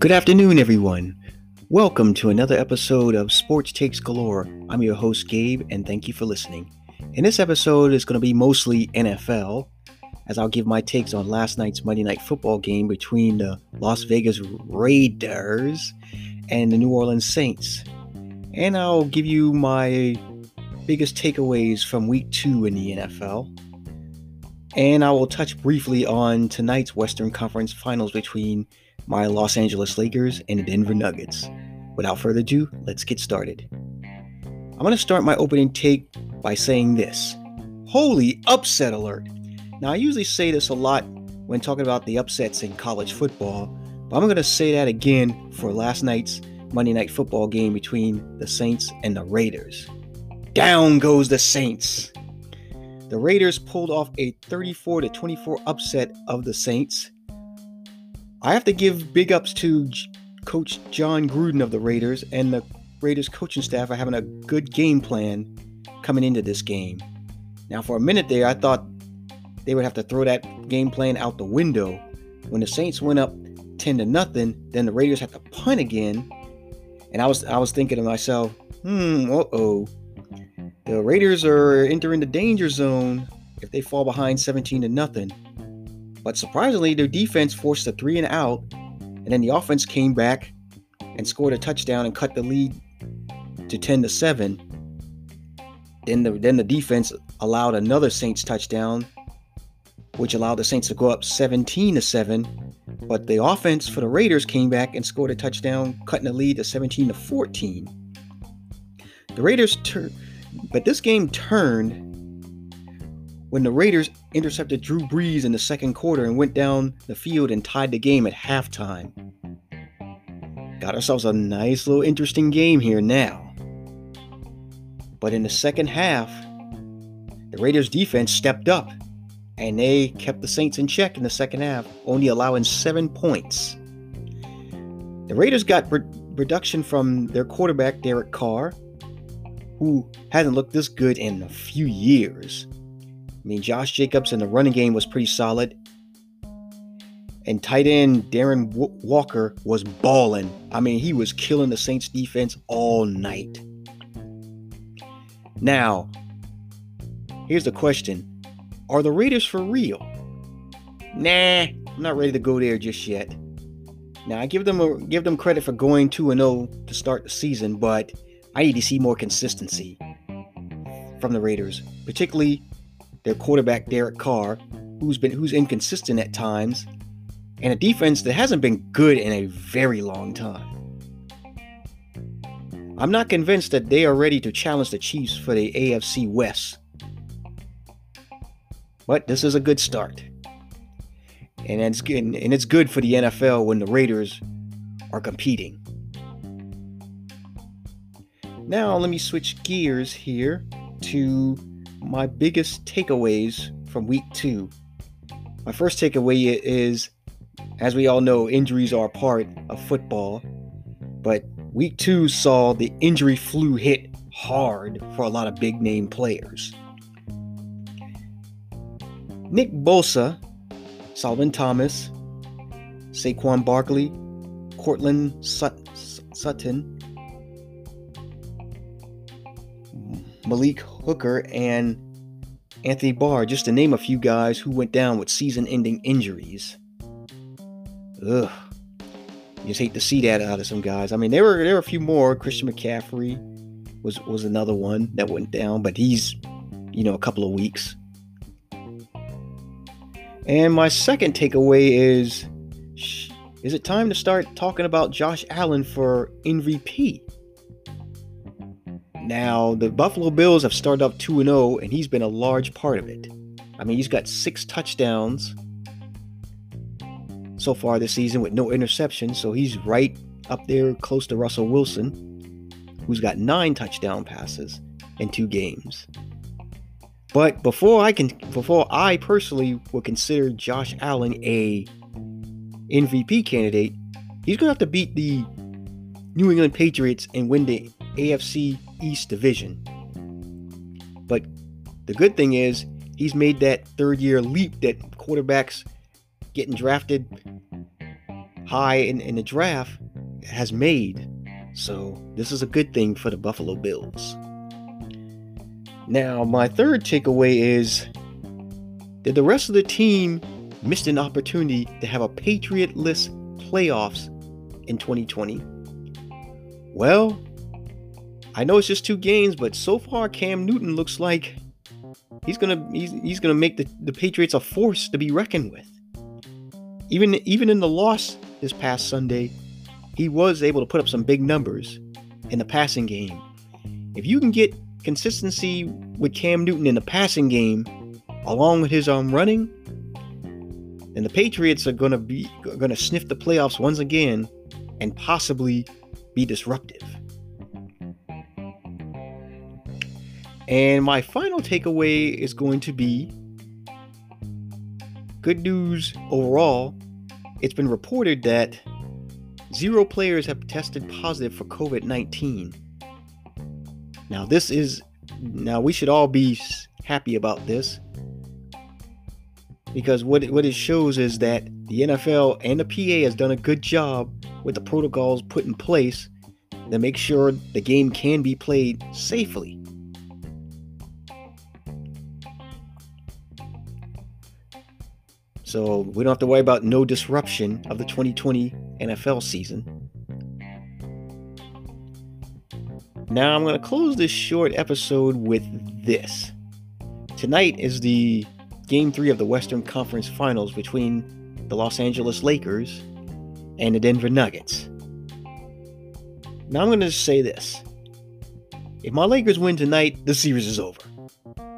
Good afternoon, everyone. Welcome to another episode of Sports Takes Galore. I'm your host, Gabe, and thank you for listening. In this episode, it's going to be mostly NFL, as I'll give my takes on last night's Monday Night Football game between the Las Vegas Raiders and the New Orleans Saints. And I'll give you my biggest takeaways from week two in the NFL. And I will touch briefly on tonight's Western Conference finals between my Los Angeles Lakers and the Denver Nuggets. Without further ado, let's get started. I'm going to start my opening take by saying this Holy upset alert! Now, I usually say this a lot when talking about the upsets in college football, but I'm going to say that again for last night's Monday Night Football game between the Saints and the Raiders. Down goes the Saints. The Raiders pulled off a 34 24 upset of the Saints. I have to give big ups to Coach Jon Gruden of the Raiders and the Raiders coaching staff for having a good game plan coming into this game. Now, for a minute there, I thought they would have to throw that game plan out the window. When the Saints went up 10 to nothing, then the Raiders had to punt again. And I was I was thinking to myself, hmm, uh-oh. The Raiders are entering the danger zone if they fall behind 17 to nothing. But surprisingly, their defense forced a three and out, and then the offense came back and scored a touchdown and cut the lead to 10 to 7. Then the then the defense allowed another Saints touchdown, which allowed the Saints to go up 17 to 7. But the offense for the Raiders came back and scored a touchdown, cutting the lead to 17 to 14. The Raiders turned, but this game turned when the Raiders intercepted Drew Brees in the second quarter and went down the field and tied the game at halftime. Got ourselves a nice little interesting game here now. But in the second half, the Raiders defense stepped up and they kept the Saints in check in the second half, only allowing seven points. The Raiders got production from their quarterback, Derek Carr, who hasn't looked this good in a few years. I mean, Josh Jacobs in the running game was pretty solid. And tight end Darren w- Waller was balling. I mean, he was killing the Saints defense all night. Now, here's the question Are the Raiders for real? Nah, I'm not ready to go there just yet. Now, I give them a, give them credit for going 2 0 to start the season, but I need to see more consistency from the Raiders, particularly their quarterback Derek Carr, who's been who's inconsistent at times, and a defense that hasn't been good in a very long time. I'm not convinced that they are ready to challenge the Chiefs for the AFC West. But this is a good start. And it's good, and it's good for the NFL when the Raiders are competing. Now let me switch gears here to my biggest takeaways from week two. My first takeaway is, as we all know, injuries are part of football, but week two saw the injury flu hit hard for a lot of big name players. Nick Bosa, Solomon Thomas, Saquon Barkley, Courtland Sut- Sutton, Malik Hooker, and Anthony Barr, just to name a few guys who went down with season ending injuries. Ugh. You just hate to see that out of some guys. I mean, there were there were a few more. Christian McCaffrey was was another one that went down, but he's you know a couple of weeks. And my second takeaway is is it time to start talking about Josh Allen for MVP? Now, the Buffalo Bills have started up 2 0, and he's been a large part of it. I mean, he's got six touchdowns so far this season with no interceptions, so he's right up there close to Russell Wilson, who's got nine touchdown passes in two games. But before I can before I personally would consider Josh Allen a MVP candidate, he's gonna have to beat the New England Patriots and win the AFC East Division. But the good thing is, he's made that third year leap that quarterbacks getting drafted high in, in the draft has made. So this is a good thing for the Buffalo Bills. Now, my third takeaway is that the rest of the team missed an opportunity to have a Patriotless playoffs in 2020. Well, I know it's just two games, but so far Cam Newton looks like he's gonna he's, he's gonna make the, the Patriots a force to be reckoned with. Even even in the loss this past Sunday, he was able to put up some big numbers in the passing game. If you can get consistency with Cam Newton in the passing game, along with his um running, then the Patriots are gonna be gonna sniff the playoffs once again and possibly be disruptive. And my final takeaway is going to be good news overall. It's been reported that zero players have tested positive for COVID 19. Now, this is, now we should all be happy about this because what it, what it shows is that the NFL and the PA has done a good job with the protocols put in place to make sure the game can be played safely. So we don't have to worry about no disruption of the 2020 NFL season. Now I'm going to close this short episode with this. Tonight is the game three of the Western Conference Finals between the Los Angeles Lakers and the Denver Nuggets. Now I'm going to say this. If my Lakers win tonight, the series is over.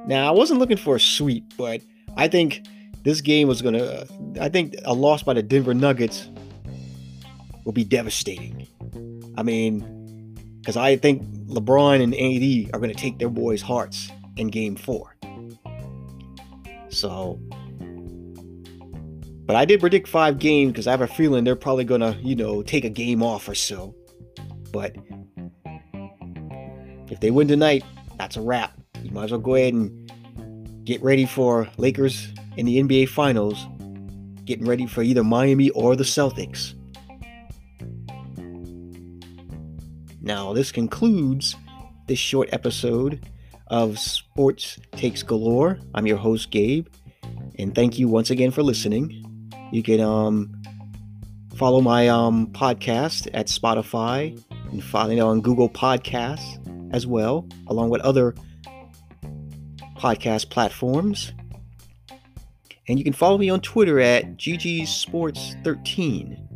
Now, I wasn't looking for a sweep, but I think this game was going to, I think a loss by the Denver Nuggets will be devastating. I mean, because I think LeBron and AD are going to take their boys' hearts in game four. So, but I did predict five games because I have a feeling they're probably going to, you know, take a game off or so. But if they win tonight, that's a wrap. You might as well go ahead and get ready for Lakers in the NBA Finals, getting ready for either Miami or the Celtics. Now, this concludes this short episode of Sports Takes Galore. I'm your host, Gabe, and thank you once again for listening. You can um, follow my um, podcast at Spotify and find it on Google Podcasts as well, along with other podcast platforms. And you can follow me on Twitter at GGSports13.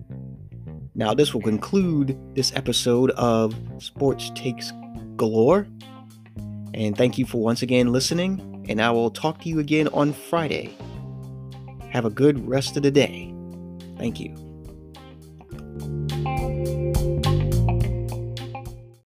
Now, this will conclude this episode of Sports Takes Galore. And thank you for once again listening. And I will talk to you again on Friday. Have a good rest of the day. Thank you.